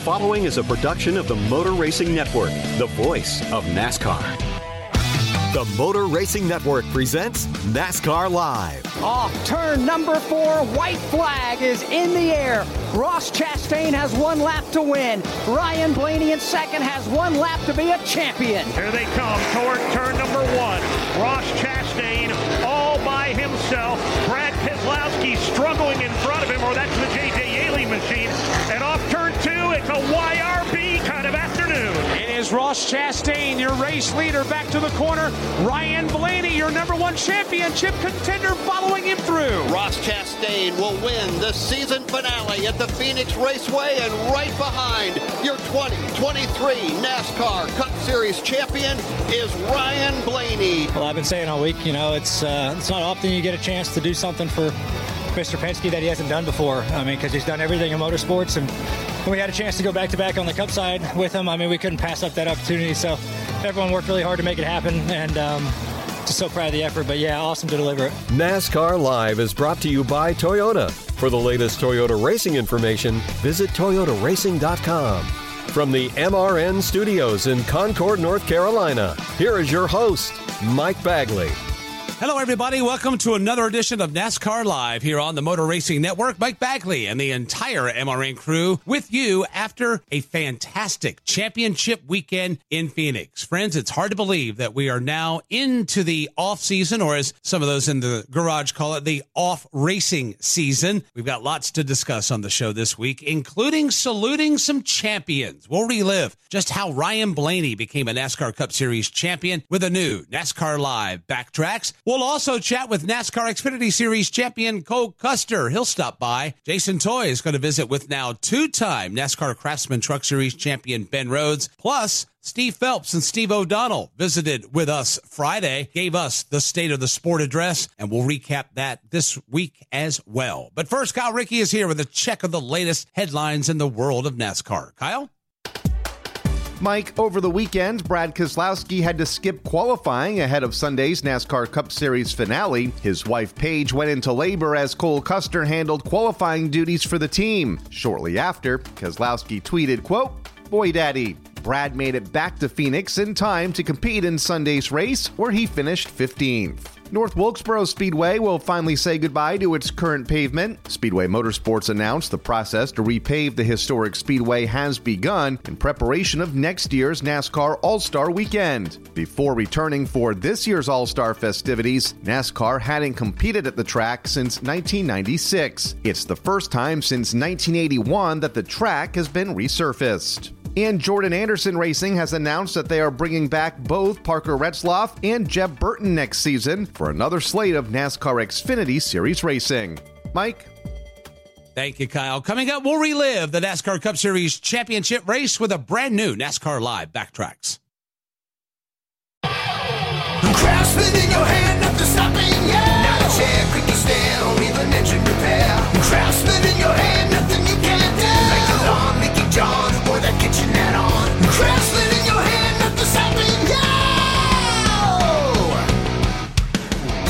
following is a production of the Motor Racing Network, the voice of NASCAR. The Motor Racing Network presents NASCAR Live. Off turn number four, white flag is in the air. Ross Chastain has one lap to win. Ryan Blaney in second has one lap to be a champion. Here they come toward turn number one. Ross Chastain all by himself. Brad Keselowski struggling in front of him, or that's the JJ Yeley machine. And off turn two, it's a YRB kind of afternoon. It is Ross Chastain, your race leader, back to the corner. Ryan Blaney, your number one championship contender, following him through. Ross Chastain will win the season finale at the Phoenix Raceway, and right behind your 2023 NASCAR Cup Series champion is Ryan Blaney. Well, I've been saying all week, you know, it's uh, it's not often you get a chance to do something for Mr. Penske that he hasn't done before. I mean, because he's done everything in motorsports, and when we had a chance to go back to back on the Cup side with him, I mean, we couldn't pass up that opportunity. So everyone worked really hard to make it happen, and um, just so proud of the effort. But yeah, awesome to deliver it. NASCAR Live is brought to you by Toyota. For the latest Toyota racing information, visit toyotaracing.com. From the MRN studios in Concord, North Carolina, here is your host, Mike Bagley. Hello, everybody. Welcome to another edition of NASCAR Live here on the Motor Racing Network. Mike Bagley and the entire MRN crew with you after a fantastic championship weekend in Phoenix. Friends, it's hard to believe that we are now into the off season, or as some of those in the garage call it, the off racing season. We've got lots to discuss on the show this week, including saluting some champions. We'll relive just how Ryan Blaney became a NASCAR Cup Series champion with a new NASCAR Live Backtrax. We'll also chat with NASCAR Xfinity Series champion Cole Custer. He'll stop by. Jason Toy is going to visit with now two-time NASCAR Craftsman Truck Series champion Ben Rhodes. Plus, Steve Phelps and Steve O'Donnell visited with us Friday, gave us the state of the sport address, and we'll recap that this week as well. But first, Kyle Rickey is here with a check of the latest headlines in the world of NASCAR. Kyle? Mike, over the weekend, Brad Keselowski had to skip qualifying ahead of Sunday's NASCAR Cup Series finale. His wife Paige went into labor as Cole Custer handled qualifying duties for the team. Shortly after, Keselowski tweeted, quote, Boy Daddy. Brad made it back to Phoenix in time to compete in Sunday's race, where he finished 15th. North Wilkesboro Speedway will finally say goodbye to its current pavement. Speedway Motorsports announced the process to repave the historic speedway has begun in preparation of next year's NASCAR All Star Weekend. Before returning for this year's All Star festivities, NASCAR hadn't competed at the track since 1996. It's the first time since 1981 that the track has been resurfaced. And Jordan Anderson Racing has announced that they are bringing back both Parker Retzloff and Jeb Burton next season for another slate of NASCAR Xfinity Series racing. Mike? Thank you, Kyle. Coming up, we'll relive the NASCAR Cup Series championship race with a brand new NASCAR Live Backtrax.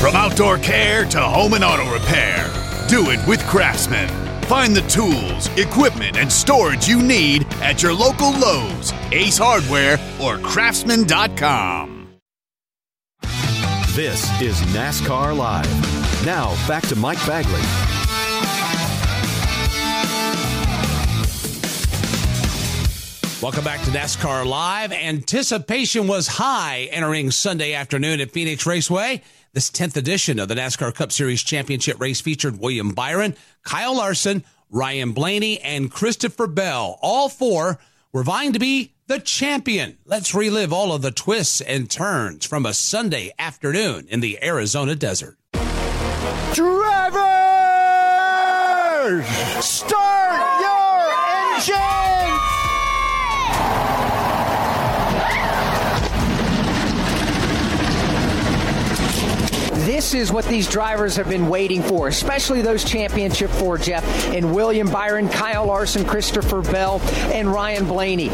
From outdoor care to home and auto repair, do it with Craftsman. Find the tools, equipment, and storage you need at your local Lowe's, Ace Hardware, or Craftsman.com. This is NASCAR Live. Now, back to Mike Bagley. Welcome back to NASCAR Live. Anticipation was high entering Sunday afternoon at Phoenix Raceway. This 10th edition of the NASCAR Cup Series Championship race featured William Byron, Kyle Larson, Ryan Blaney, and Christopher Bell. All four were vying to be the champion. Let's relive all of the twists and turns from a Sunday afternoon in the Arizona desert. Drivers! Start your engines! This is what these drivers have been waiting for, especially those championship four, Jeff, and William Byron, Kyle Larson, Christopher Bell, and Ryan Blaney.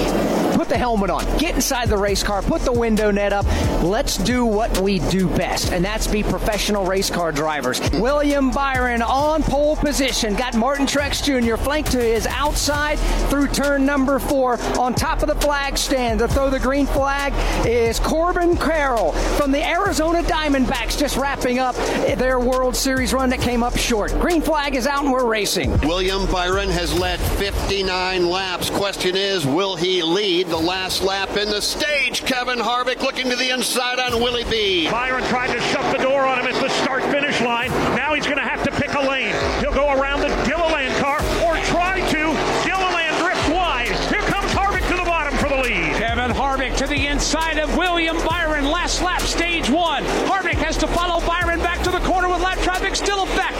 Put the helmet on, get inside the race car, put the window net up. Let's do what we do best, and that's be professional race car drivers. William Byron on pole position, got Martin Truex Jr. flanked to his outside through turn number four on top of the flag stand. To throw the green flag is Corbin Carroll from the Arizona Diamondbacks, just wrapping up their World Series run that came up short. Green flag is out and we're racing. William Byron has led 59 laps. Question is, will he lead the last lap in the stage? Kevin Harvick looking to the inside on Willie B. Byron tried to shut the door on him at the start finish line. Now he's going to have to pick a lane. He'll go around the Gilliland car or try to. Gilliland drifts wide. Here comes Harvick to the bottom for the lead. Kevin Harvick to the inside of William Byron. Last lap, stage one. Harvick has to follow Byron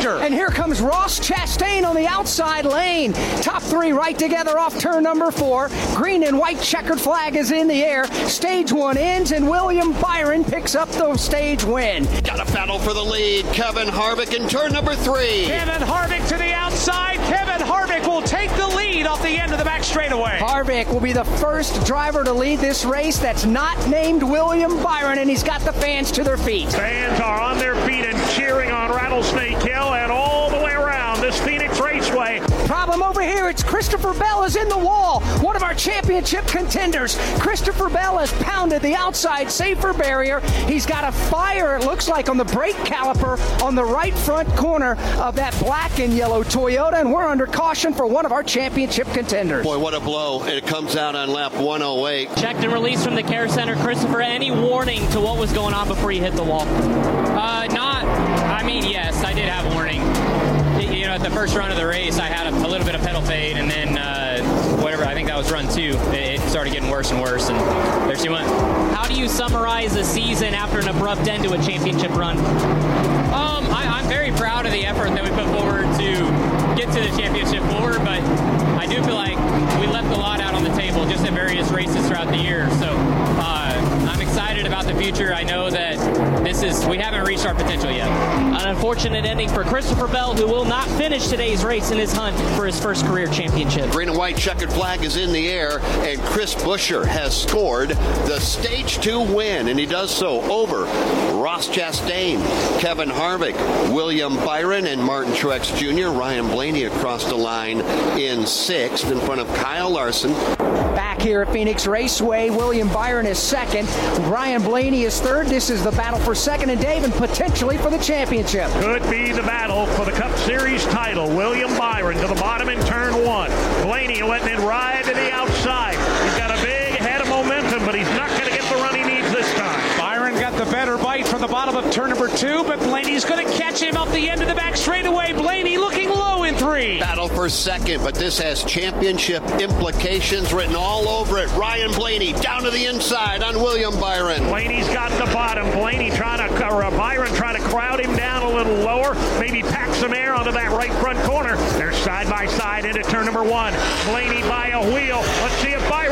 still. And here comes Ross Chastain on the outside lane. Top three right together off turn number four. Green and white checkered flag is in the air. Stage one ends, and William Byron picks up the stage win. Got a battle for the lead. Kevin Harvick in turn number three. Kevin Harvick to the outside. Kevin Harvick will take the lead off the end of the back straightaway. Harvick will be the first driver to lead this race that's not named William Byron, and he's got the fans to their feet. Fans are on their feet and cheering on Rattlesnake Hill and all the way around this Phoenix Raceway. Problem over here, it's Christopher Bell is in the wall. One of our championship contenders. Christopher Bell has pounded the outside safer barrier. He's got a fire, it looks like, on the brake caliper on the right front corner of that black and yellow Toyota, and we're under caution for one of our championship contenders. Boy, what a blow. It comes out on lap 108. Checked and released from the care center. Christopher, any warning to what was going on before you hit the wall? Uh, not. At the first run of the race, I had a, a little bit of pedal fade, and then uh, that was run two. It, it started getting worse and worse, and there she went. How do you summarize a season after an abrupt end to a championship run? Um, I, I'm very proud of the effort that we put forward to get to the championship floor, but I do feel like we left a lot out on the table just at various races throughout the year. So uh, I'm excited about the future. I know that this is we haven't reached our potential yet. An unfortunate ending for Christopher Bell, who will not finish today's race in his hunt for his first career championship. Green and white checkered flag is in the air, and Chris Buescher has scored the stage two win, and he does so over Ross Chastain, Kevin Harvick, William Byron, and Martin Truex Jr. Ryan Blaney across the line in sixth in front of Kyle Larson. Back here at Phoenix Raceway, William Byron is second. Ryan Blaney is third. This is the battle for second and Dave, and potentially for the championship. Could be the battle for the Cup Series title. William Byron to the bottom in turn one. Blaney letting it ride to the outside. He's got a big head of momentum, but he's not going to get the run he needs this time. Byron got the better bite from the bottom of turn number two, but Blaney's going to catch him up the end of the back straightaway. Blaney looking low in three. Battle for second, but this has championship implications written all over it. Ryan Blaney down to the inside on William Byron. Blaney's got the bottom. Blaney trying to, or uh, Byron trying to crowd him down a little lower. Maybe pack some air onto that right front corner. They're side by side into turn number one. Blaney by a wheel. Let's see if Byron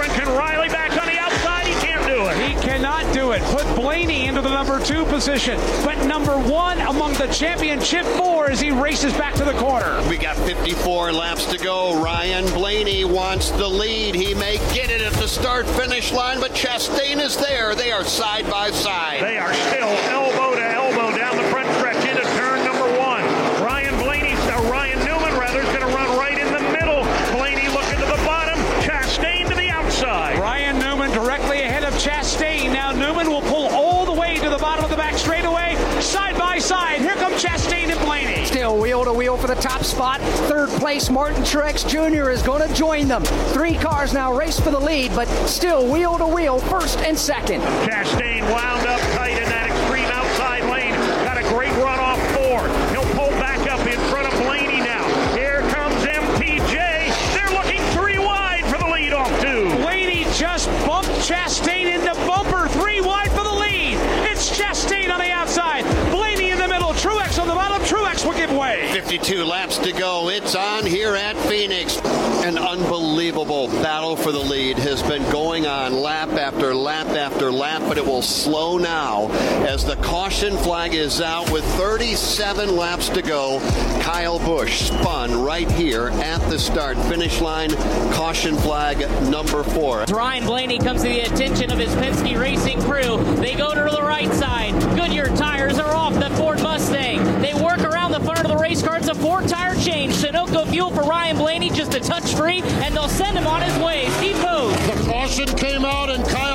it. Put Blaney into the number two position, but number one among the championship four as he races back to the corner. We got 54 laps to go. Ryan Blaney wants the lead. He may get it at the start finish line, but Chastain is there. They are side by side. They are still the top spot. Third place, Martin Truex Jr. is going to join them. Three cars now race for the lead, but still wheel to wheel, first and second. Chastain wound up tight slow now as the caution flag is out with 37 laps to go. Kyle Busch spun right here at the start finish line. Caution flag number four. Ryan Blaney comes to the attention of his Penske Racing crew. They go to the right side. Goodyear tires are off the Ford Mustang. They work around the front of the race car. It's a four tire change. Sunoco fuel for Ryan Blaney, just a touch free, and they'll send him on his way. Steve Booth. The caution came out, and Kyle Larson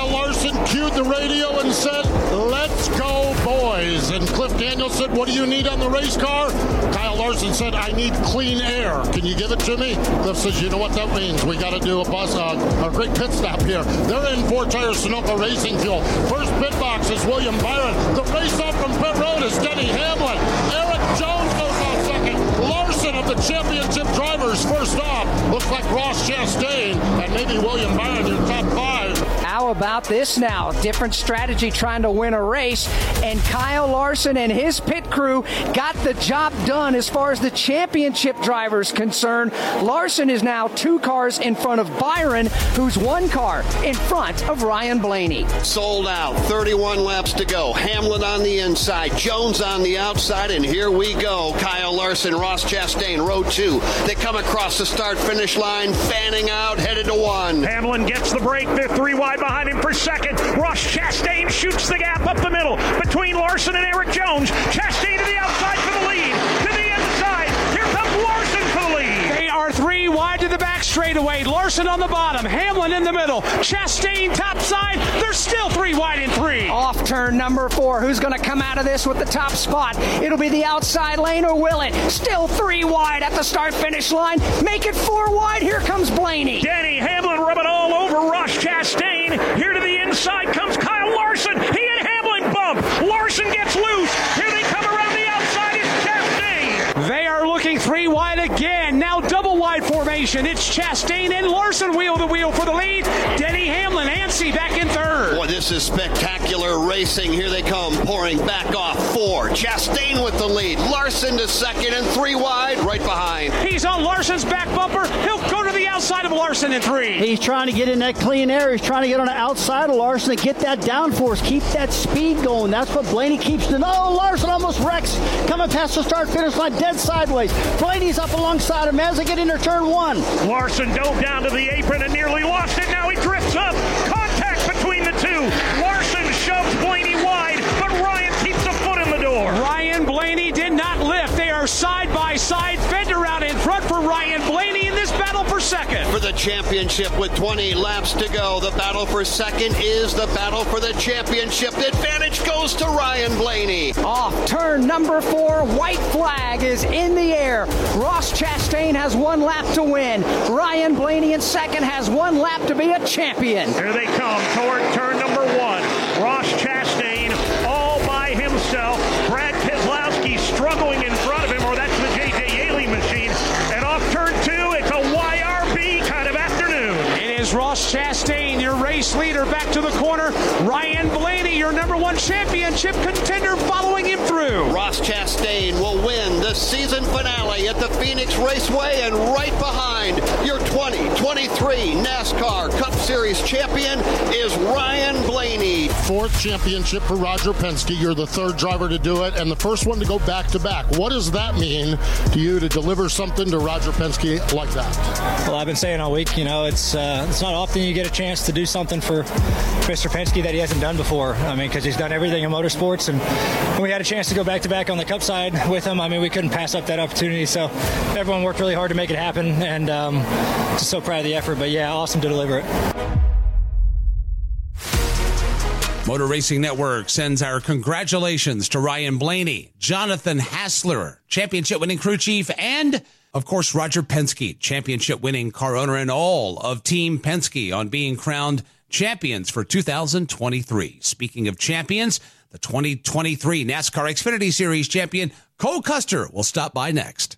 cued the radio and said, Let's go, boys. And Cliff Daniels said, What do you need on the race car? Kyle Larson said, I need clean air. Can you give it to me? Cliff says, You know what that means? We got to do a bus, uh, a great pit stop here. They're in four tire Sunoco racing fuel. First pit box is William Byron. The race up from pit road is Denny Hamlin. Erik Jones goes out second. Larson of the championship drivers first off. Looks like Ross Chastain and maybe William Byron, your top five. How about this now? Different strategy trying to win a race, and Kyle Larson and his pit crew got the job done as far as the championship drivers concerned. Larson is now two cars in front of Byron, who's one car in front of Ryan Blaney. Sold out. 31 laps to go. Hamlin on the inside, Jones on the outside, and here we go. Kyle Larson, Ross Chastain, row two. They come across the start finish line, fanning out, headed to one. Hamlin gets the break. They're three wide behind him for second. Ross Chastain shoots the gap up the middle between Larson and Erik Jones. Chastain to the outside for the lead. To the inside. Here comes Larson for the lead. They are three wide to the back straightaway. Larson on the bottom. Hamlin in the middle. Chastain top side. They're still three wide in three. Off turn number four. Who's going to come out of this with the top spot? It'll be the outside lane, or will it? Still three wide at the start finish line. Make it four wide. Here comes Blaney. Denny Hamlin rubbing all over Ross Chastain. Here to the inside comes Kyle Larson. He and Hamlin bump. Larson gets loose. Here they come around the outside. It's Chastain. They are looking three wide again. Now double wide formation. It's Chastain and Larson wheel to wheel for the lead. Denny Hamlin, Ansi back in third. Boy, this is spectacular racing. Here they come, pouring back off four. Chastain with the lead. Larson to second and three wide, right behind. He's on Larson's back bumper. He'll go to the outside of Larson in three. He's trying to get in that clean air. He's trying to get on the outside of Larson to get that downforce, keep that speed going. That's what Blaney keeps doing. Oh, Larson almost wrecks coming past the start finish line, dead sideways. Blaney's up alongside him as they get into turn one. Larson dove down to the apron and nearly lost it. Now he drifts up. Lift. Are side by side. Fender out in front for Ryan Blaney in this battle for second. For the championship with 20 laps to go, the battle for second is the battle for the championship. The advantage goes to Ryan Blaney. Off turn number four, white flag is in the air. Ross Chastain has one lap to win. Ryan Blaney in second has one lap to be a champion. Here they come toward turn number Ross Chastain, your race leader, back to the corner. Ryan Blaney, your number one championship contender, following him through. Ross Chastain will win the season finale at the Phoenix Raceway, and right behind your 2023 NASCAR Cup Series champion is Ryan Blaney. Fourth championship for Roger Penske. You're the third driver to do it, and the first one to go back to back. What does that mean to you to deliver something to Roger Penske like that? Well, I've been saying all week, you know, it's uh, it's not often you get a chance to do something for Mr. Penske that he hasn't done before. I mean, because he's done everything in motorsports, and when had a chance to go back to back on the Cup side with him, I mean, we couldn't pass up that opportunity. So everyone worked really hard to make it happen, and um, just so proud of the effort. But yeah, awesome to deliver it. Motor Racing Network sends our congratulations to Ryan Blaney, Jonathan Hassler, championship winning crew chief, and of course, Roger Penske, championship winning car owner, and all of Team Penske on being crowned champions for 2023. Speaking of champions, the 2023 NASCAR Xfinity Series champion Cole Custer will stop by next.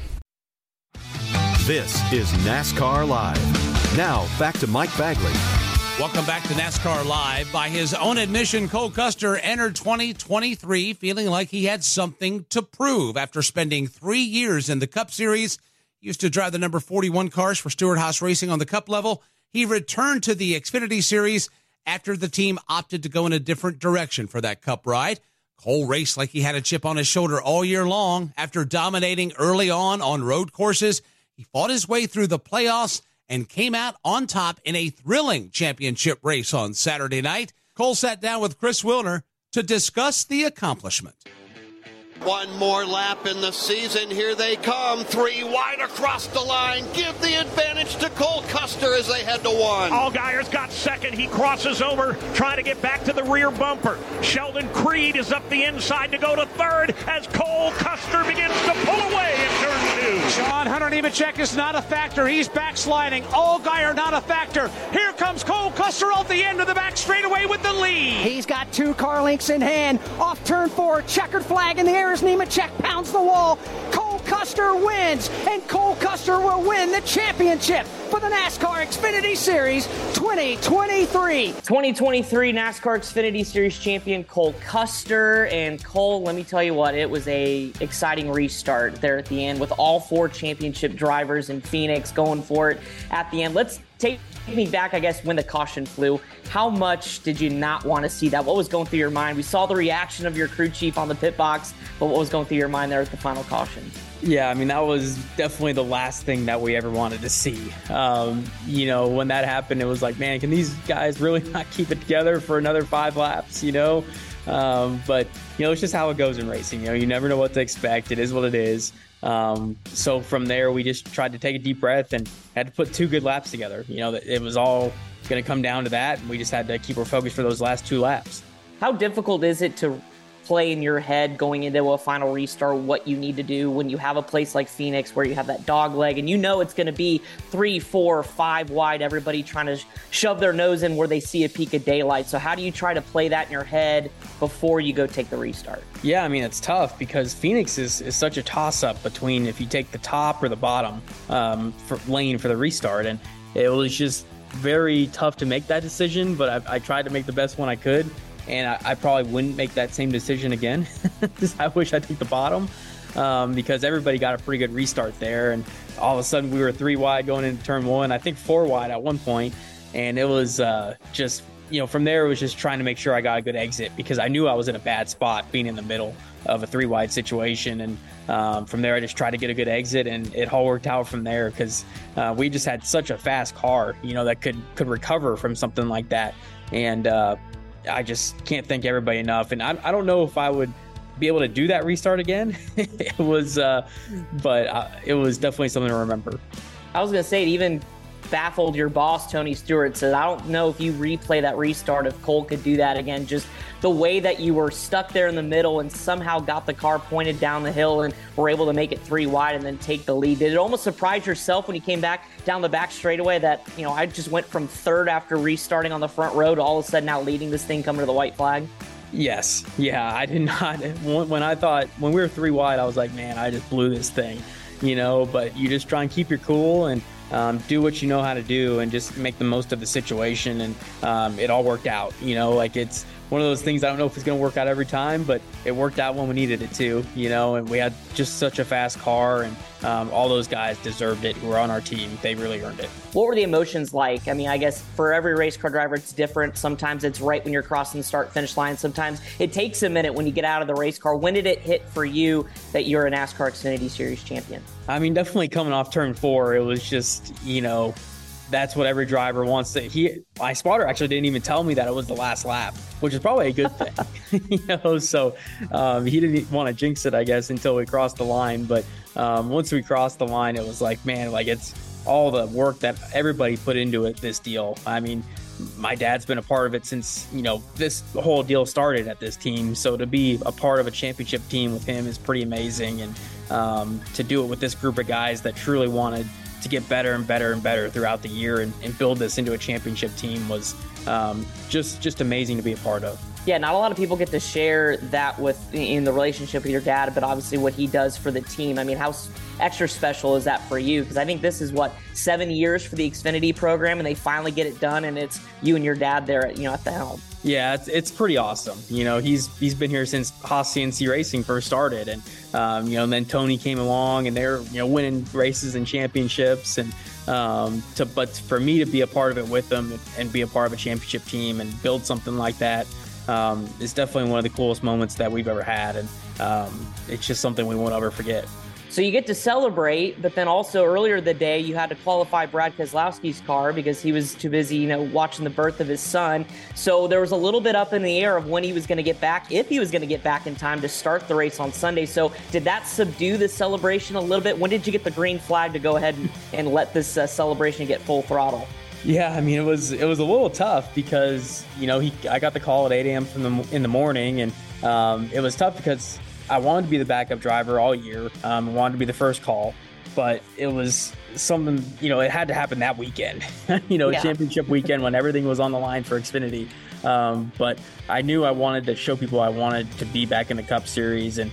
This is NASCAR Live. Now, back to Mike Bagley. Welcome back to NASCAR Live. By his own admission, Cole Custer entered 2023 feeling like he had something to prove after spending three years in the Cup Series. He used to drive the number 41 cars for Stewart Haas Racing on the Cup level. He returned to the Xfinity Series after the team opted to go in a different direction for that Cup ride. Cole raced like he had a chip on his shoulder all year long after dominating early on on road courses. He fought his way through the playoffs and came out on top in a thrilling championship race on Saturday night. Cole sat down with Chris Wilner to discuss the accomplishment. One more lap in the season. Here they come. Three wide across the line. Give the advantage to Cole Custer as they head to one. Allgaier's got second. He crosses over, trying to get back to the rear bumper. Sheldon Creed is up the inside to go to third as Cole Custer begins to pull away in turn two. John Hunter Nemechek is not a factor. He's backsliding. Allgaier not a factor. Here comes Cole Custer off the end of the back straightaway with the lead. He's got two car links in hand. Off turn four, checkered flag in the air as Nemechek pounds the wall. Cole Custer wins, and Cole Custer will win the championship for the NASCAR Xfinity Series 2023. 2023 NASCAR Xfinity Series champion Cole Custer and Cole. Let me tell you what, it was a exciting restart there at the end with all four championship drivers in Phoenix going for it at the end. Let's take me back, I guess, when the caution flew. How much did you not want to see that? What was going through your mind? We saw the reaction of your crew chief on the pit box, but what was going through your mind there at the final caution? Yeah, I mean, that was definitely the last thing that we ever wanted to see. Um, you know, when that happened, it was like, man, can these guys really not keep it together for another five laps, you know? Um, but, you know, it's just how it goes in racing. You know, you never know what to expect. It is what it is. Um, so from there, we just tried to take a deep breath and had to put two good laps together. You know, it was all going to come down to that. And we just had to keep our focus for those last two laps. How difficult is it to play in your head going into a final restart what you need to do when you have a place like Phoenix where you have that dog leg and you know it's going to be three, four, five wide, everybody trying to shove their nose in where they see a peak of daylight. So, how do you try to play that in your head before you go take the restart? Yeah, I mean, it's tough because Phoenix is, is such a toss up between if you take the top or the bottom um, for lane for the restart. And it was just very tough to make that decision, but I, I tried to make the best one I could and I, I, probably wouldn't make that same decision again. I wish I took the bottom um, because everybody got a pretty good restart there, and all of a sudden we were three wide going into turn one. I think four wide at one point, and it was uh, just you know from there it was just trying to make sure I got a good exit because I knew I was in a bad spot being in the middle of a three wide situation, and um, from there I just tried to get a good exit, and it all worked out from there because uh, we just had such a fast car, you know, that could could recover from something like that, and uh, I just can't thank everybody enough. And I, I don't know if I would be able to do that restart again. it was, uh, but uh, it was definitely something to remember. I was to say, even baffled your boss, Tony Stewart, said, I don't know if you replay that restart, if Cole could do that again. Just the way that you were stuck there in the middle and somehow got the car pointed down the hill and were able to make it three wide and then take the lead. Did it almost surprise yourself when you came back down the back straightaway that, you know, I just went from third after restarting on the front row to all of a sudden now leading this thing coming to the white flag? Yes. Yeah, I did not. When I thought, when we were three wide, I was like, man, I just blew this thing, you know, but you just try and keep your cool and um, do what you know how to do and just make the most of the situation. And um, it all worked out. You know, like it's one of those things I don't know if it's going to work out every time, but it worked out when we needed it to, you know, and we had just such a fast car and um, all those guys deserved it who were on our team. They really earned it. What were the emotions like? I mean, I guess for every race car driver, it's different. Sometimes it's right when you're crossing the start finish line. Sometimes it takes a minute when you get out of the race car. When did it hit for you that you're a NASCAR Xfinity Series champion? I mean, definitely coming off turn four, it was just, you know, that's what every driver wants to. He, my spotter actually didn't even tell me that it was the last lap, which is probably a good thing, you know. So um, he didn't want to jinx it, I guess, until we crossed the line. But um, once we crossed the line, it was like, man, like it's all the work that everybody put into it. This deal, I mean, my dad's been a part of it since you know this whole deal started at this team. So to be a part of a championship team with him is pretty amazing, and um, to do it with this group of guys that truly wanted to get better and better and better throughout the year and, and build this into a championship team was um, just just amazing to be a part of. Yeah, not a lot of people get to share that with in the relationship with your dad, but obviously what he does for the team. I mean, how extra special is that for you? Because I think this is what seven years for the Xfinity program, and they finally get it done, and it's you and your dad there, at, you know, at the helm. Yeah, it's, it's pretty awesome. You know, he's he's been here since Haas CNC Racing first started, and um, you know, and then Tony came along, and they're you know winning races and championships, and um, to but for me to be a part of it with them and be a part of a championship team and build something like that um, is definitely one of the coolest moments that we've ever had, and um, it's just something we won't ever forget. So you get to celebrate, but then also earlier the day you had to qualify Brad Keselowski's car because he was too busy, you know, watching the birth of his son. So there was a little bit up in the air of when he was going to get back, if he was going to get back in time to start the race on Sunday. So did that subdue the celebration a little bit? When did you get the green flag to go ahead and, and let this uh, celebration get full throttle? Yeah, I mean it was it was a little tough because you know he I got the call at 8 a.m. from the in the morning and um, it was tough because I wanted to be the backup driver all year. Um, I wanted to be the first call, but it was something, you know, it had to happen that weekend, you know, yeah. championship weekend when everything was on the line for Xfinity. Um, but I knew I wanted to show people I wanted to be back in the Cup Series and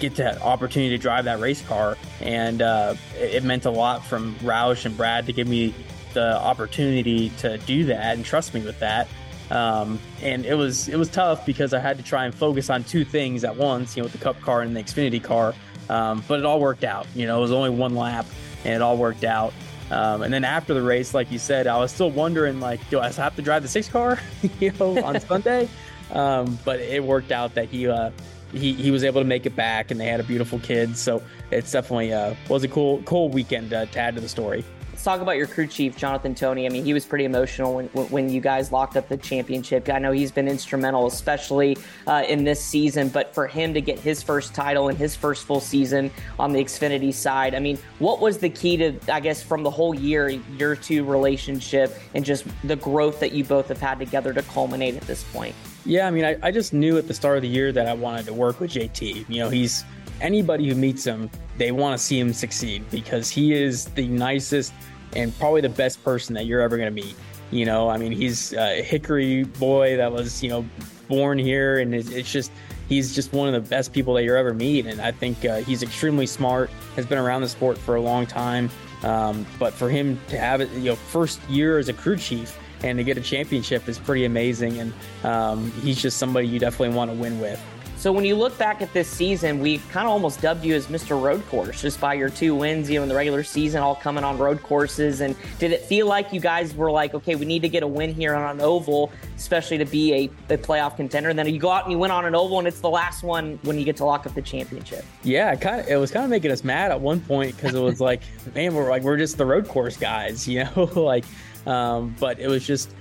get that opportunity to drive that race car. And uh, it, it meant a lot from Roush and Brad to give me the opportunity to do that and trust me with that. Um, and it was it was tough because I had to try and focus on two things at once, you know, with the Cup car and the Xfinity car. Um, but it all worked out. You know, it was only one lap, and it all worked out. Um, and then after the race, like you said, I was still wondering, like, do I have to drive the six car, you know, on Sunday? Um, but it worked out that he uh, he he was able to make it back, and they had a beautiful kid. So it's definitely uh, was a cool cool weekend uh, to add to the story talk about your crew chief, Jonathan Tony. I mean, he was pretty emotional when, when you guys locked up the championship. I know he's been instrumental, especially uh, in this season, but for him to get his first title and his first full season on the Xfinity side, I mean, what was the key to, I guess, from the whole year, your two relationship and just the growth that you both have had together to culminate at this point? Yeah, I mean, I, I just knew at the start of the year that I wanted to work with JT. You know, he's anybody who meets him, they want to see him succeed because he is the nicest and probably the best person that you're ever going to meet. You know, I mean, he's a Hickory boy that was, you know, born here, and it's, it's just he's just one of the best people that you ever meet. And I think uh, he's extremely smart, has been around the sport for a long time. Um, but for him to have it, you know, first year as a crew chief and to get a championship is pretty amazing. And um, he's just somebody you definitely want to win with. So when you look back at this season, we kind of almost dubbed you as Mr. Road Course just by your two wins, you know, in the regular season, all coming on road courses. And did it feel like you guys were like, okay, we need to get a win here on an oval, especially to be a, a playoff contender? And then you go out and you win on an oval, and it's the last one when you get to lock up the championship. Yeah, it kind of it was kind of making us mad at one point because it was like, man, we're like we're just the road course guys, you know, like. Um, but it was just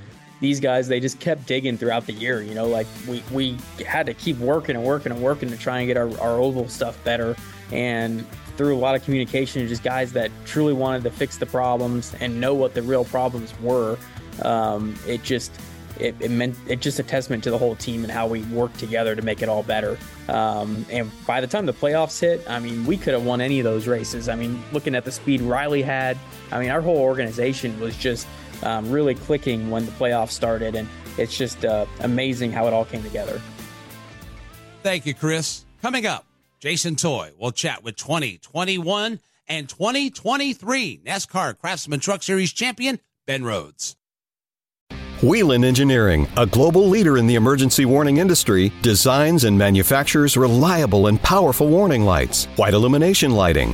these guys they just kept digging throughout the year you know like we we had to keep working and working and working to try and get our, our oval stuff better and through a lot of communication just guys that truly wanted to fix the problems and know what the real problems were um, it just it, it, meant it just a testament to the whole team and how we worked together to make it all better. Um, and by the time the playoffs hit, I mean, we could have won any of those races. I mean, looking at the speed Riley had, I mean, our whole organization was just um, really clicking when the playoffs started. And it's just uh, amazing how it all came together. Thank you, Chris. Coming up, Jason Toy will chat with 2021 and 2023 NASCAR Craftsman Truck Series champion Ben Rhodes. Whelen Engineering, a global leader in the emergency warning industry, designs and manufactures reliable and powerful warning lights, white illumination lighting,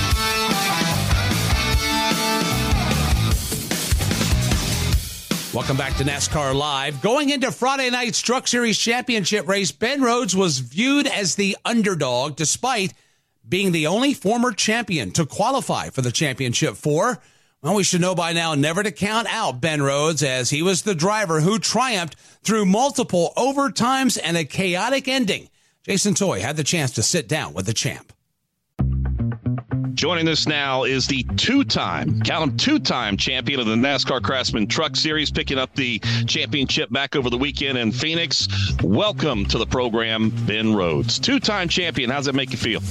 Welcome back to NASCAR Live. Going into Friday night's Truck Series Championship race, Ben Rhodes was viewed as the underdog despite being the only former champion to qualify for the championship four. Well, we should know by now never to count out Ben Rhodes as he was the driver who triumphed through multiple overtimes and a chaotic ending. Jason Toy had the chance to sit down with the champ. Joining us now is the two-time, count him, two-time champion of the NASCAR Craftsman Truck Series, picking up the championship back over the weekend in Phoenix. Welcome to the program, Ben Rhodes, two-time champion. How's that make you feel?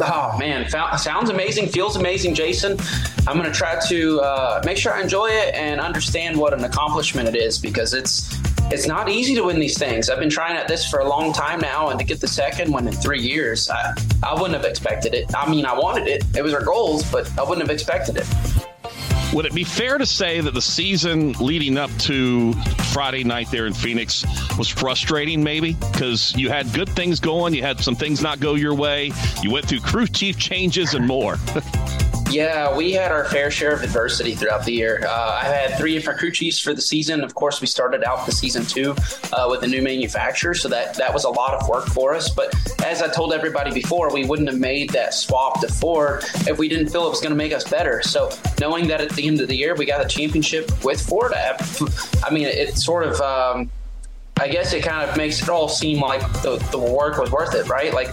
Oh man, sounds amazing, feels amazing, Jason. I'm going to try to uh, make sure I enjoy it and understand what an accomplishment it is because it's it's not easy to win these things. I've been trying at this for a long time now, and to get the second one in three years, I, I wouldn't have expected it. I mean, I wanted it. It was our goals, but I wouldn't have expected it. Would it be fair to say that the season leading up to Friday night there in Phoenix was frustrating, maybe? Because you had good things going, you had some things not go your way, you went through crew chief changes and more. Yeah, we had our fair share of adversity throughout the year. Uh, I had three different crew chiefs for the season. Of course, we started out the season two uh, with a new manufacturer, so that that was a lot of work for us. But as I told everybody before, we wouldn't have made that swap to Ford if we didn't feel it was going to make us better. So knowing that at the end of the year we got a championship with Ford, I, I mean, it sort of. Um, I guess it kind of makes it all seem like the, the work was worth it, right? Like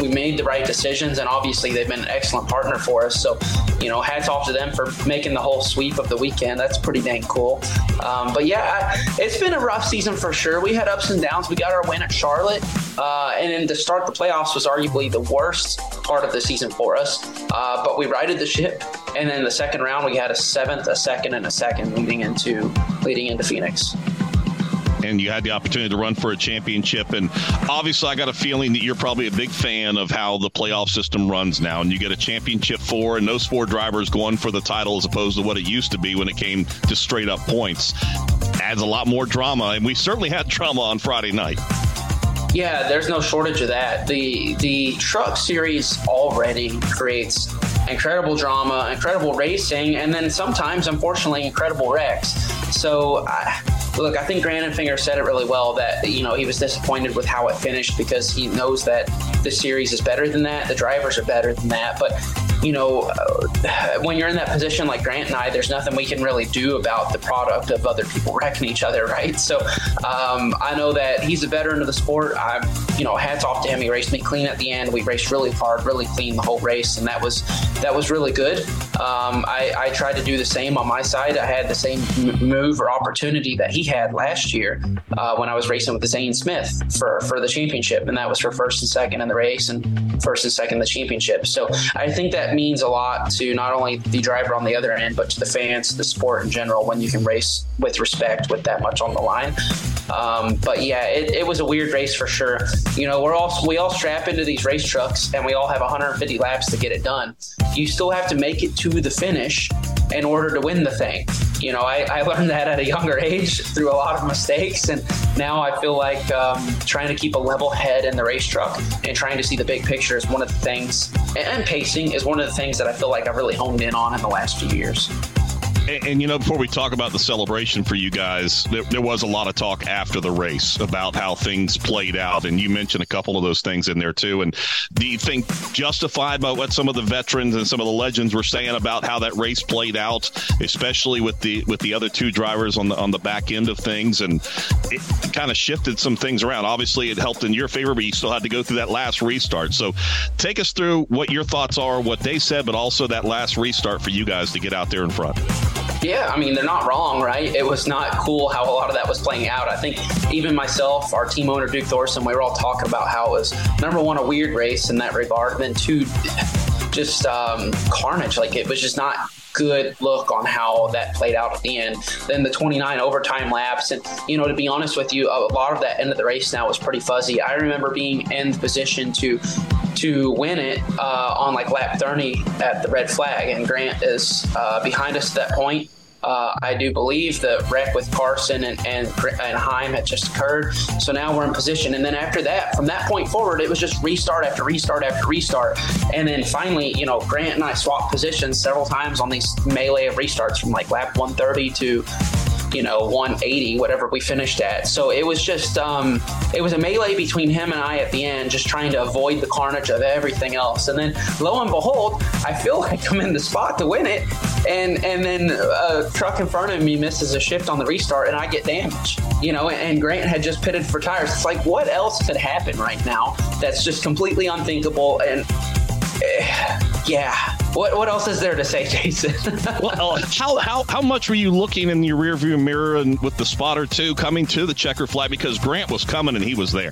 we made the right decisions, and obviously they've been an excellent partner for us. So, you know, hats off to them for making the whole sweep of the weekend. That's pretty dang cool. Um, but yeah, it's been a rough season for sure. We had ups and downs. We got our win at Charlotte, uh, and then to start the playoffs was arguably the worst part of the season for us. Uh, but we righted the ship, and then the second round we had a seventh, a second, and a second leading into leading into Phoenix and you had the opportunity to run for a championship. And obviously, I got a feeling that you're probably a big fan of how the playoff system runs now. And you get a championship four, and those four drivers going for the title as opposed to what it used to be when it came to straight up points. Adds a lot more drama, and we certainly had drama on Friday night. Yeah, there's no shortage of that. The the truck series already creates incredible drama, incredible racing, and then sometimes, unfortunately, incredible wrecks. So. I, look, I think Grant Enfinger said it really well that you know he was disappointed with how it finished because he knows that the series is better than that, the drivers are better than that, but you know, uh, when you're in that position like Grant and I, there's nothing we can really do about the product of other people wrecking each other, right? So um, I know that he's a veteran of the sport. I'm, you know, hats off to him. He raced me clean at the end. We raced really hard, really clean the whole race, and that was that was really good. Um, I, I, tried to do the same on my side. I had the same move or opportunity that he had last year uh, when I was racing with Zane Smith for for the championship, and that was for first and second in the race and first and second in the championship. So I think that means a lot to not only the driver on the other end, but to the fans, the sport in general, when you can race with respect with that much on the line. Um, but yeah, it, it, was a weird race for sure. You know, we're all we all strap into these race trucks and we all have 150 laps to get it done. You still have to make it to the finish in order to win the thing. You know, I, I learned that at a younger age through a lot of mistakes, and now I feel like um, trying to keep a level head in the race truck and trying to see the big picture is one of the things, and pacing is one of the things that I feel like I've really honed in on in the last few years. And, and, you know, before we talk about the celebration for you guys, there, there, was a lot of talk after the race about how things played out, and you mentioned a couple of those things in there too. And do you think justified by what some of the veterans and some of the legends were saying about how that race played out, especially with the with the other two drivers on the on the back end of things, and it kind of shifted some things around. Obviously, it helped in your favor, but you still had to go through that last restart. So, take us through what your thoughts are, what they said, but also that last restart for you guys to get out there in front. Yeah, I mean, they're not wrong, right? It was not cool how a lot of that was playing out. I think even myself, our team owner, Duke Thorson, we were all talking about how it was number one, a weird race in that regard, and then two, just um, carnage. Like it was just not good look on how that played out at the end. Then the 29 overtime laps, and you know, to be honest with you, a lot of that end of the race now was pretty fuzzy. I remember being in the position to to win it uh, on like lap 30 at the red flag, and Grant is uh, behind us at that point. Uh, I do believe the wreck with Carson and, and, and Heim had just occurred. So now we're in position. And then after that, from that point forward, it was just restart after restart after restart. And then finally, you know, Grant and I swapped positions several times on these melee of restarts from like lap 130 to you know 180 whatever we finished at. So it was just um, it was a melee between him and i at the end just trying to avoid the carnage of everything else. And then lo and behold i feel like i'm in the spot to win it. And and then a truck in front of me misses a shift on the restart and i get damaged you know and grant had just pitted for tires. It's like what else could happen right now that's just completely unthinkable? And yeah what what else is there to say, Jason? well, how, how how much were you looking in your rearview mirror and with the spotter too coming to the checker flag because Grant was coming and he was there.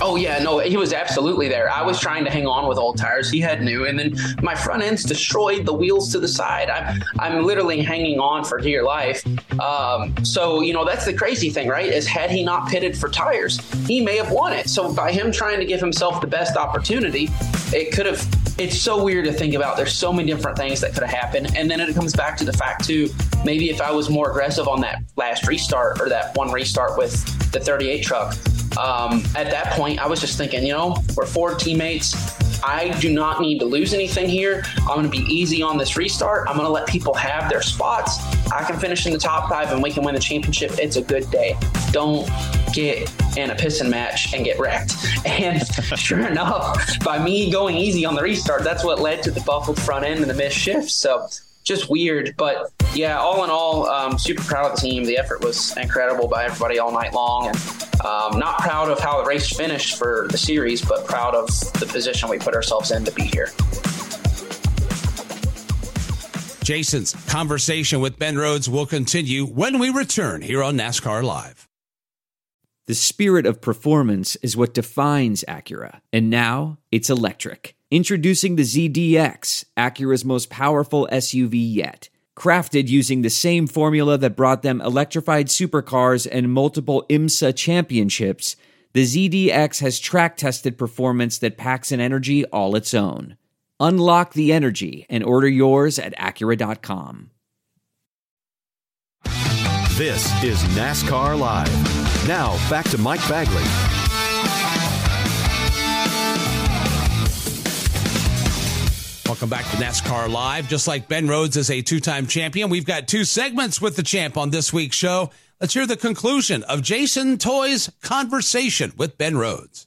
Oh yeah, no, he was absolutely there. I was trying to hang on with old tires. He had new, and then my front end's destroyed. The wheels to the side. I'm I'm literally hanging on for dear life. Um, so you know that's the crazy thing, right? Is had he not pitted for tires, he may have won it. So by him trying to give himself the best opportunity, it could have. It's so weird to think about. There's so many different things that could have happened, and then it comes back to the fact too. Maybe if I was more aggressive on that last restart or that one restart with the 38 truck, um, at that point, I was just thinking, you know, we're four teammates. I do not need to lose anything here. I'm going to be easy on this restart. I'm going to let people have their spots. I can finish in the top five and we can win the championship. It's a good day. Don't get in a pissing match and get wrecked. And sure enough, by me going easy on the restart, that's what led to the buffled front end and the missed shift. So just weird. But yeah, all in all, um, super proud of the team. The effort was incredible by everybody all night long, and um, not proud of how the race finished for the series, but proud of the position we put ourselves in to be here. Jason's conversation with Ben Rhodes will continue when we return here on NASCAR Live. The spirit of performance is what defines Acura, and now it's electric. Introducing the ZDX, Acura's most powerful SUV yet. Crafted using the same formula that brought them electrified supercars and multiple IMSA championships, the ZDX has track tested performance that packs an energy all its own. Unlock the energy and order yours at Acura.com. This is NASCAR Live. Now, back to Mike Bagley. Welcome back to NASCAR Live. Just like Ben Rhodes is a two time champion, we've got two segments with the champ on this week's show. Let's hear the conclusion of Jason Toy's conversation with Ben Rhodes.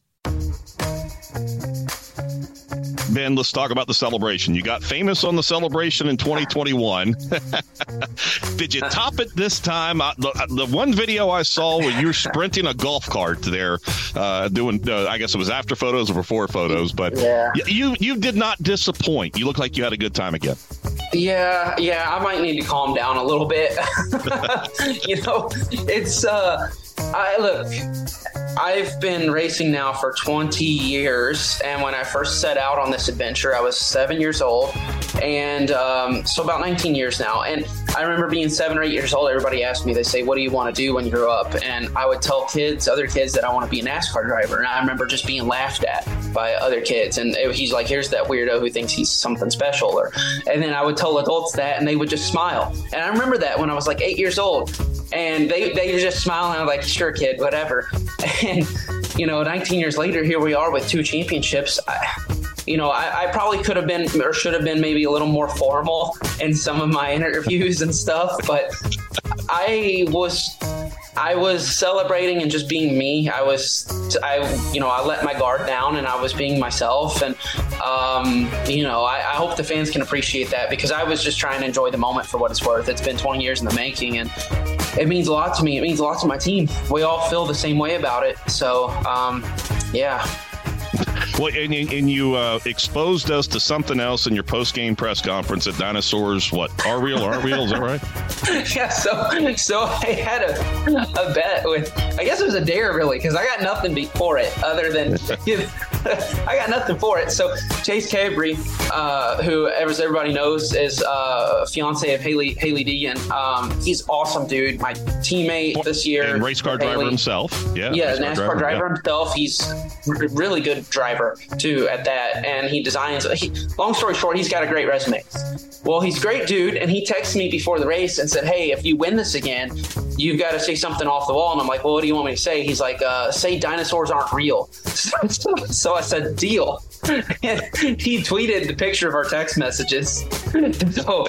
Ben, let's talk about the celebration. You got famous on the celebration in 2021. Did you top it this time? the, the, one video I saw where you're sprinting a golf cart there, uh, doing, uh, I guess it was after photos or before photos, but yeah. you you did not disappoint. You look like you had a good time again. Yeah, yeah, I might need to calm down a little bit. you know, it's uh I look, I've been racing now for 20 years, and when I first set out on this adventure, I was seven years old, and um, so about 19 years now. And I remember being seven or eight years old. Everybody asked me, they say, "What do you want to do when you grow up?" And I would tell kids, other kids, that I want to be a NASCAR driver. And I remember just being laughed at by other kids, and it, he's like, "Here's that weirdo who thinks he's something special," or, and then I would tell adults that, and they would just smile. And I remember that when I was like eight years old, and they they were just smiling. I'm like, "Sure, kid, whatever." And you know, 19 years later, here we are with two championships. I, you know, I, I, probably could have been or should have been maybe a little more formal in some of my interviews and stuff, but I was I was celebrating and just being me. I was, I, you know, I let my guard down and I was being myself. And, um, you know, I, I, hope the fans can appreciate that because I was just trying to enjoy the moment for what it's worth. It's been 20 years in the making and it means a lot to me. It means a lot to my team. We all feel the same way about it. So, um, yeah. Well, and, and you uh, exposed us to something else in your post-game press conference that dinosaurs, what, are real, aren't real? Is that right? yeah, so so I had a, a bet with, I guess it was a dare really, because I got nothing before it other than I got nothing for it. So Chase Cabre, uh, who as everybody knows is uh, fiance of Hailie Hailie Deegan, um, he's awesome dude. My teammate this year, and race car driver himself. Yeah, Yeah, NASCAR driver, yeah. himself. He's a really good driver too at that, and he designs. He, long story short, he's got a great resume. Well, he's a great dude, and he texted me before the race and said, "Hey, if you win this again, you've got to say something off the wall." And I'm like, "Well, what do you want me to say?" He's like, uh, "Say dinosaurs aren't real." so I said, "Deal." He tweeted the picture of our text messages. so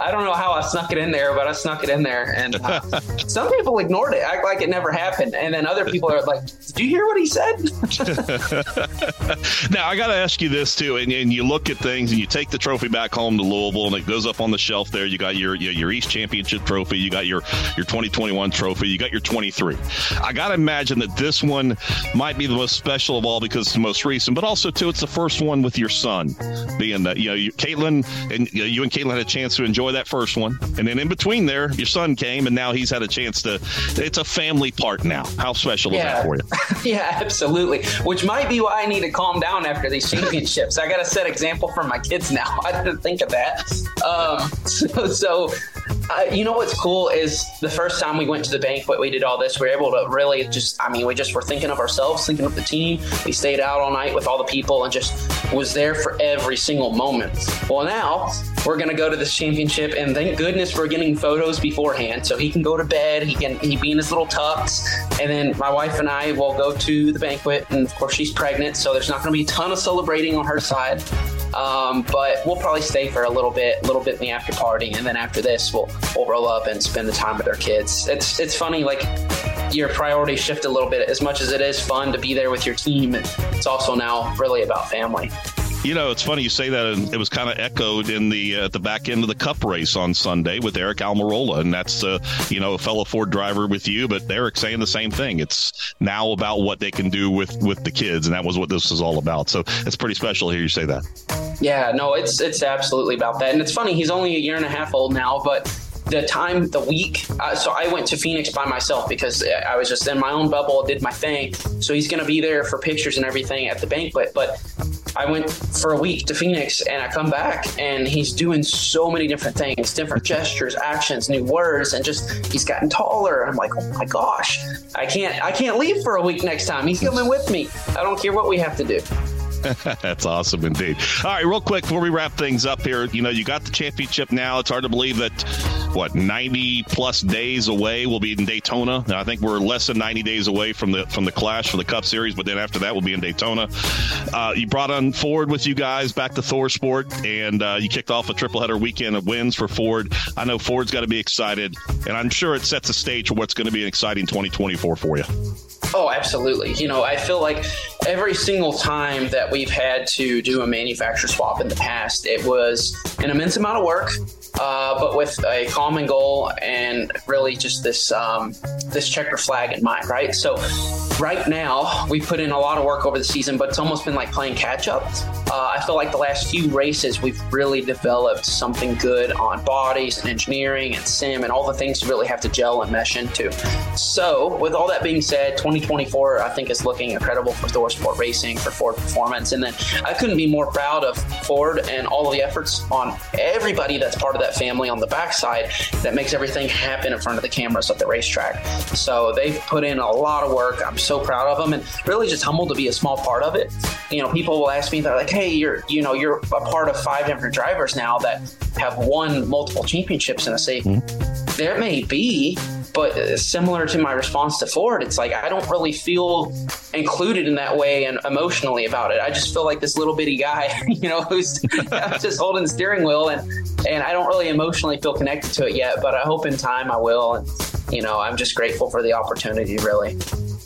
I don't know how I snuck it in there, but I snuck it in there, and uh, some people ignored it, act like it never happened, and then other people are like, "Did you hear what he said?" now I got to ask you this too, and, and you look at things and you take the trophy back home to Louisville, and it goes up on the shelf there. You got your your, your East Championship trophy, you got your your 2021 trophy, you got your 23. I got to imagine that this one might be the most special of all because it's the most recent, but also too it's the first one with your son, being that you know you, Caitlin and you, know, you and Caitlin had a chance to enjoy that first one, and then in between there, your son came, and now he's had a chance to. It's a family part now. How special is that for you? yeah, absolutely. Which might be why I need to calm down after these championships. I got to set example for my kids now. I didn't think of that. Um, so, so uh, you know what's cool is the first time we went to the banquet, we did all this. We were able to really just, I mean, we just were thinking of ourselves, thinking of the team. We stayed out all night with all the people and just was there for every single moment. Well, now we're going to go to this championship, and thank goodness we're getting photos beforehand so he can go to bed. He can he be in his little tux, and then my wife and I will go to the banquet. And of course, she's pregnant, so there's not going to be a ton of celebrating on her side. Um, but we'll probably stay for a little bit, a little bit in the after party, and then after this, we'll we'll roll up and spend the time with our kids. It's it's funny, like your priorities shift a little bit. As much as it is fun to be there with your team, it's also now really about family. You know, it's funny you say that, and it was kind of echoed in the uh, at the back end of the Cup race on Sunday with Aric Almirola, and that's uh, you know a fellow Ford driver with you, but Aric saying the same thing. It's now about what they can do with with the kids, and that was what this was all about. So it's pretty special hear you say that. Yeah, no, it's it's absolutely about that, and it's funny. He's only a year and a half old now, but the time, the week. Uh, so I went to Phoenix by myself because I was just in my own bubble, did my thing. So he's going to be there for pictures and everything at the banquet. But I went for a week to Phoenix and I come back and he's doing so many different things, different gestures, actions, new words, and just he's gotten taller. I'm like, oh my gosh, I can't, I can't leave for a week next time. He's coming with me. I don't care what we have to do. That's awesome indeed. All right, real quick before we wrap things up here, you know, you got the championship now. It's hard to believe that what 90 plus days away we'll be in Daytona. I think we're less than 90 days away from the from the clash for the Cup Series, but then after that we'll be in Daytona. Uh, you brought on Ford with you guys back to ThorSport, and uh, you kicked off a triple header weekend of wins for Ford. I know Ford's got to be excited, and I'm sure it sets a stage for what's going to be an exciting 2024 for you. Oh, absolutely. You know, I feel like every single time that we've had to do a manufacturer swap in the past, it was an immense amount of work, uh, but with a common goal and really just this um, this checker flag in mind, right? So, right now we put in a lot of work over the season, but it's almost been like playing catch up. Uh, I feel like the last few races we've really developed something good on bodies and engineering and sim and all the things you really have to gel and mesh into. So, with all that being said, 2024 I think is looking incredible for ThorSport Racing for Ford Performance, and then I couldn't be more proud of Ford and all of the efforts on everybody that's part of that family on the backside that makes everything happen in front of the cameras at the racetrack. So they've put in a lot of work. I'm so proud of them, and really just humbled to be a small part of it. You know, people will ask me, they're like, "Hey, you're you know you're a part of five different drivers now that have won multiple championships," and I say, "There may be." But uh, similar to my response to Ford, it's like I don't really feel included in that way and emotionally about it. I just feel like this little bitty guy, you know, who's just holding the steering wheel, and and I don't really emotionally feel connected to it yet. But I hope in time I will, and you know, I'm just grateful for the opportunity, really.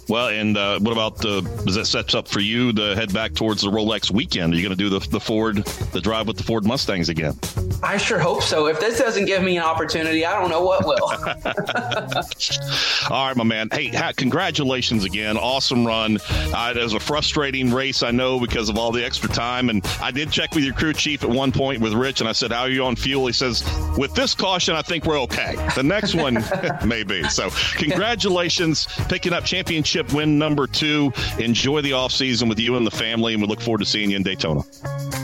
Well, and uh, what about the? Does that sets up for you to head back towards the Rolex weekend? Are you going to do the, the Ford, the drive with the Ford Mustangs again? I sure hope so. If this doesn't give me an opportunity, I don't know what will. All right, my man. Hey, congratulations again. Awesome run. Uh, it was a frustrating race, I know, because of all the extra time. And I did check with your crew chief at one point with Rich, and I said, How are you on fuel? He says, With this caution, I think we're okay. The next one, maybe. So, congratulations, picking up championship win number two. Enjoy the off season with you and the family, and we look forward to seeing you in Daytona.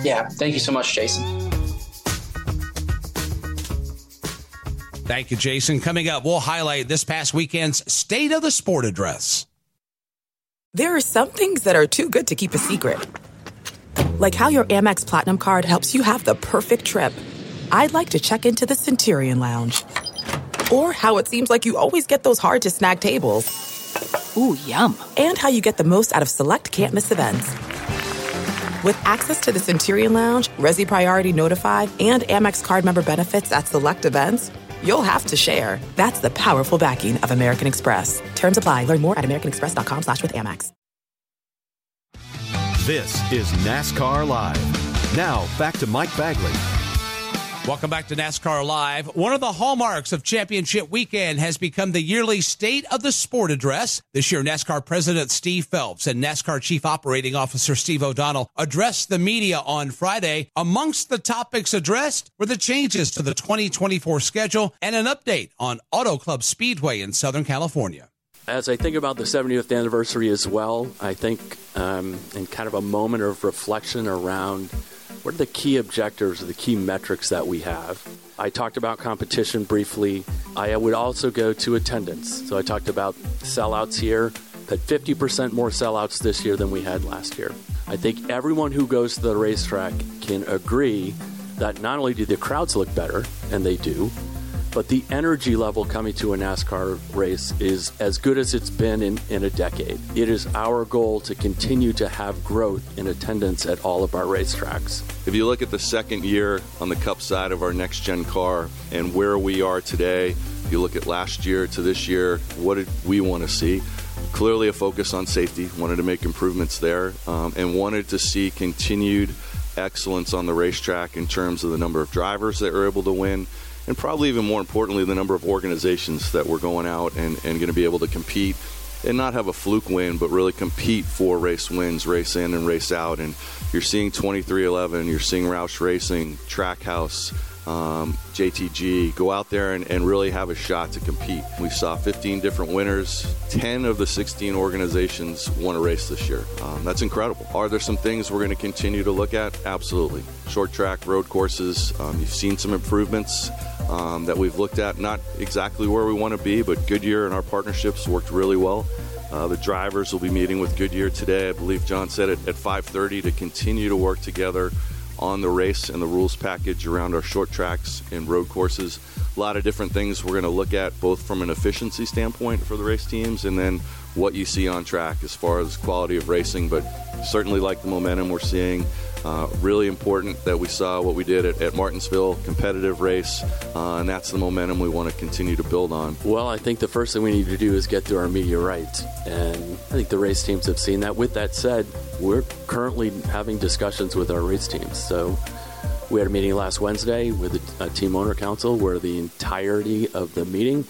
yeah, thank you so much, Jason. Thank you, Jason. Coming up, we'll highlight this past weekend's State of the Sport address. There are some things that are too good to keep a secret. Like how your Amex Platinum card helps you have the perfect trip. I'd like to check into the Centurion Lounge. Or how it seems like you always get those hard to snag tables. Ooh, yum. And how you get the most out of select can't miss events. With access to the Centurion Lounge, Resy Priority Notify, and Amex card member benefits at select events, you'll have to share. That's the powerful backing of American Express. Terms apply. Learn more at americanexpress.com slash with Amex. This is NASCAR Live. Now, back to Mike Bagley. Welcome back to NASCAR Live. One of the hallmarks of Championship Weekend has become the yearly State of the Sport address. This year, NASCAR President Steve Phelps and NASCAR Chief Operating Officer Steve O'Donnell addressed the media on Friday. Amongst the topics addressed were the changes to the 2024 schedule and an update on Auto Club Speedway in Southern California. As I think about the 70th anniversary as well, I think um, in kind of a moment of reflection around what are the key objectives or the key metrics that we have. I talked about competition briefly. I would also go to attendance. So I talked about sellouts here, had 50% more sellouts this year than we had last year. I think everyone who goes to the racetrack can agree that not only do the crowds look better, and they do, but the energy level coming to a NASCAR race is as good as it's been in, in a decade. It is our goal to continue to have growth in attendance at all of our racetracks. If you look at the second year on the Cup side of our next gen car and where we are today, if you look at last year to this year, what did we want to see? Clearly, a focus on safety, wanted to make improvements there, um, and wanted to see continued excellence on the racetrack in terms of the number of drivers that are able to win and probably even more importantly, the number of organizations that were going out and, and going to be able to compete and not have a fluke win, but really compete for race wins, race in and race out. And you're seeing 23XI, you're seeing Roush Racing, Trackhouse, um, JTG go out there and, and really have a shot to compete. We saw 15 different winners, 10 of the 16 organizations won a race this year. Um, that's incredible. Are there some things we're going to continue to look at? Absolutely. Short track, road courses, um, you've seen some improvements. Um, that we've looked at, not exactly where we want to be, but Goodyear and our partnerships worked really well. Uh, the drivers will be meeting with Goodyear today. I believe John said it at 5:30 to continue to work together on the race and the rules package around our short tracks and road courses. A lot of different things we're going to look at, both from an efficiency standpoint for the race teams, and then what you see on track as far as quality of racing. But certainly like the momentum we're seeing. Uh, really important that we saw what we did at, at Martinsville, competitive race, uh, and that's the momentum we want to continue to build on. Well, I think the first thing we need to do is get through our media rights, and I think the race teams have seen that. With that said, we're currently having discussions with our race teams. So we had a meeting last Wednesday with a, a team owner council where the entirety of the meeting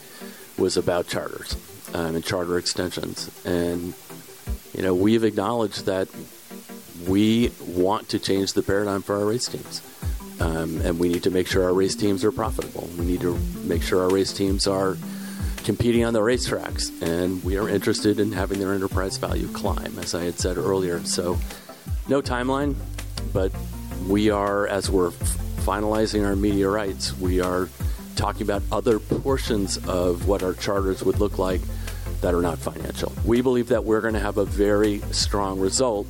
was about charters um, and charter extensions, and you know we've acknowledged that we want to change the paradigm for our race teams. Um, and we need to make sure our race teams are profitable. We need to make sure our race teams are competing on the racetracks. And we are interested in having their enterprise value climb, as I had said earlier. So, no timeline, but we are, as we're finalizing our media rights, we are talking about other portions of what our charters would look like that are not financial. We believe that we're going to have a very strong result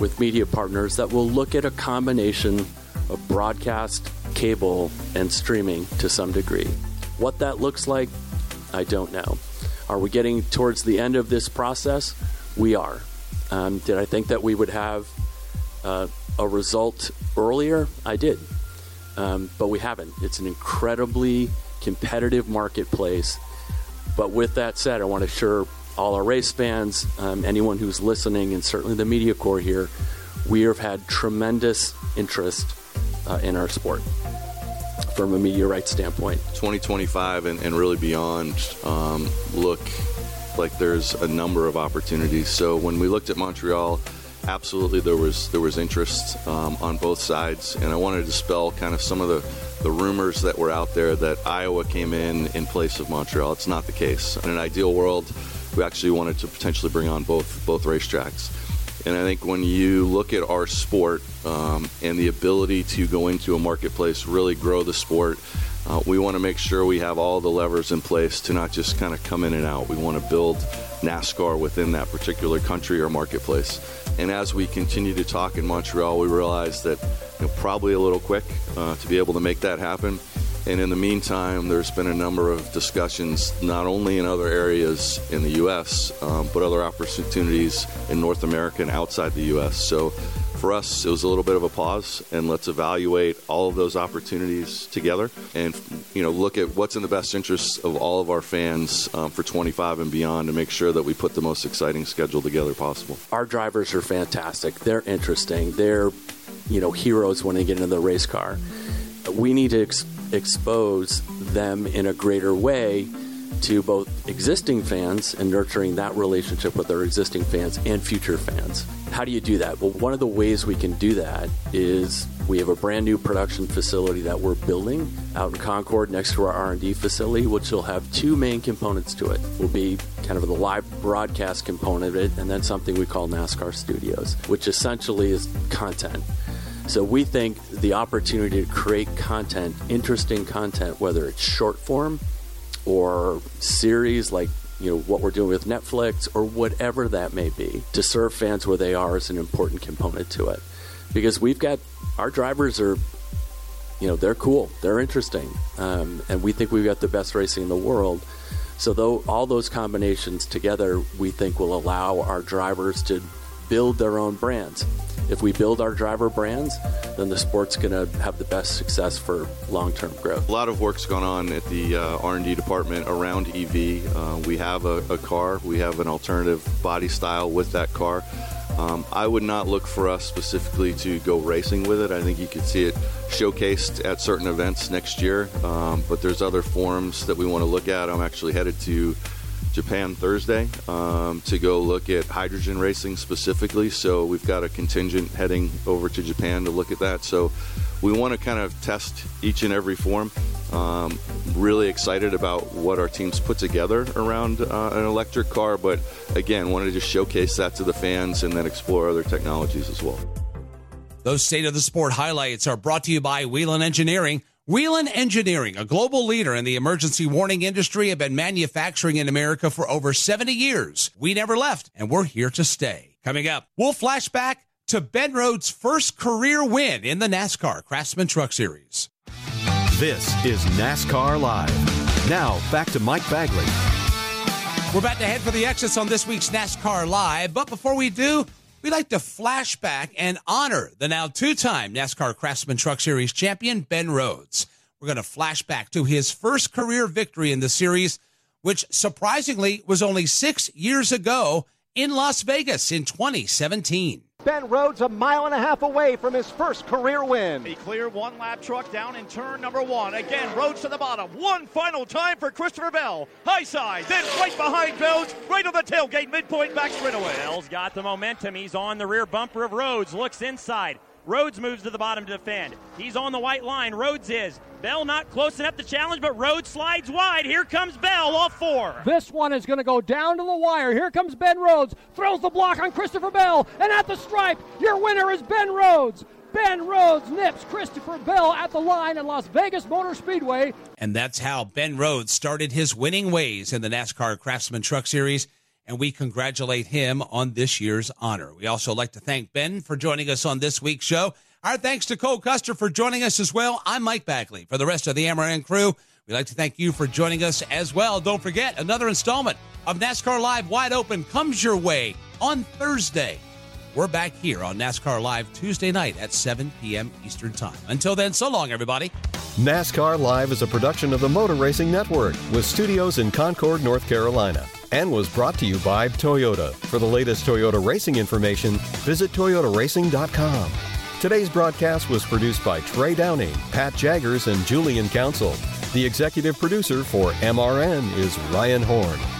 with media partners that will look at a combination of broadcast, cable, and streaming to some degree. What that looks like, I don't know. Are we getting towards the end of this process? We are. Um, did I think that we would have uh, a result earlier? I did. Um, but we haven't. It's an incredibly competitive marketplace. But with that said, I want to assure all our race fans, um, anyone who's listening, and certainly the media corps here, we have had tremendous interest uh, in our sport from a media rights standpoint. 2025 and, and really beyond um, look like there's a number of opportunities. So when we looked at Montreal, absolutely there was there was interest um, on both sides, and I wanted to dispel kind of some of the the rumors that were out there that Iowa came in in place of Montreal. It's not the case. In an ideal world, we actually wanted to potentially bring on both both racetracks. And I think when you look at our sport um, and the ability to go into a marketplace, really grow the sport, uh, we want to make sure we have all the levers in place to not just kind of come in and out. We want to build NASCAR within that particular country or marketplace. And as we continue to talk in Montreal, we realize that you know, probably a little quick uh, to be able to make that happen. And in the meantime, there's been a number of discussions, not only in other areas in the U.S., um, but other opportunities in North America and outside the U.S. So for us, it was a little bit of a pause, and let's evaluate all of those opportunities together, and you know, look at what's in the best interest of all of our fans um, for 25 and beyond, to make sure that we put the most exciting schedule together possible. Our drivers are fantastic. They're interesting. They're, you know, heroes when they get into the race car. We need to ex- expose them in a greater way to both existing fans and nurturing that relationship with our existing fans and future fans. How do you do that? Well, one of the ways we can do that is we have a brand new production facility that we're building out in Concord next to our R&D facility, which will have two main components to it. Will be kind of the live broadcast component of it, and then something we call NASCAR Studios, which essentially is content. So we think the opportunity to create content, interesting content, whether it's short form or series like you know what we're doing with Netflix or whatever that may be to serve fans where they are is an important component to it. Because we've got our drivers are you know they're cool they're interesting um, and we think we've got the best racing in the world. So though all those combinations together we think will allow our drivers to build their own brands if we build our driver brands, then the sport's going to have the best success for long-term growth. A lot of work's gone on at the uh, R&D department around EV. Uh, we have a, a, car. We have an alternative body style with that car. Um, I would not look for us specifically to go racing with it. I think you could see it showcased at certain events next year. Um, but there's other forms that we want to look at. I'm actually headed to Japan Thursday um, to go look at hydrogen racing specifically. So we've got a contingent heading over to Japan to look at that. So we want to kind of test each and every form. Um, really excited about what our teams put together around uh, an electric car, but again, wanted to just showcase that to the fans and then explore other technologies as well. Those state of the sport highlights are brought to you by Whelen Engineering. Whelen Engineering, a global leader in the emergency warning industry, have been manufacturing in America for over 70 years. We never left, and we're here to stay. Coming up, we'll flash back to Ben Rhodes' first career win in the NASCAR Craftsman Truck Series. This is NASCAR Live. Now, back to Mike Bagley. We're about to head for the exits on this week's NASCAR Live, but before we do, We'd like to flash back and honor the now two time NASCAR Craftsman Truck Series champion, Ben Rhodes. We're going to flash back to his first career victory in the series, which surprisingly was only six years ago in Las Vegas in 2017. Ben Rhodes a mile and a half away from his first career win. He cleared one lap truck down in turn number one. Again, Rhodes to the bottom. One final time for Christopher Bell. High side, then right behind Bells, right on the tailgate, midpoint back straightaway. Bell's got the momentum. He's on the rear bumper of Rhodes. Looks inside. Rhodes moves to the bottom to defend. He's on the white line. Rhodes is. Bell not close enough to challenge, but Rhodes slides wide. Here comes Bell off four. This one is going to go down to the wire. Here comes Ben Rhodes. Throws the block on Christopher Bell. And at the stripe, your winner is Ben Rhodes. Ben Rhodes nips Christopher Bell at the line in Las Vegas Motor Speedway. And that's how Ben Rhodes started his winning ways in the NASCAR Craftsman Truck Series and we congratulate him on this year's honor. We also like to thank Ben for joining us on this week's show. Our thanks to Cole Custer for joining us as well. I'm Mike Bagley. For the rest of the MRN crew, we'd like to thank you for joining us as well. Don't forget, another installment of NASCAR Live Wide Open comes your way on Thursday. We're back here on NASCAR Live Tuesday night at 7 p.m. Eastern Time. Until then, so long, everybody. NASCAR Live is a production of the Motor Racing Network with studios in Concord, North Carolina. And was brought to you by Toyota. For the latest Toyota racing information, visit toyotaracing.com. Today's broadcast was produced by Trey Downing, Pat Jaggers, and Julian Council. The executive producer for MRN is Ryan Horn.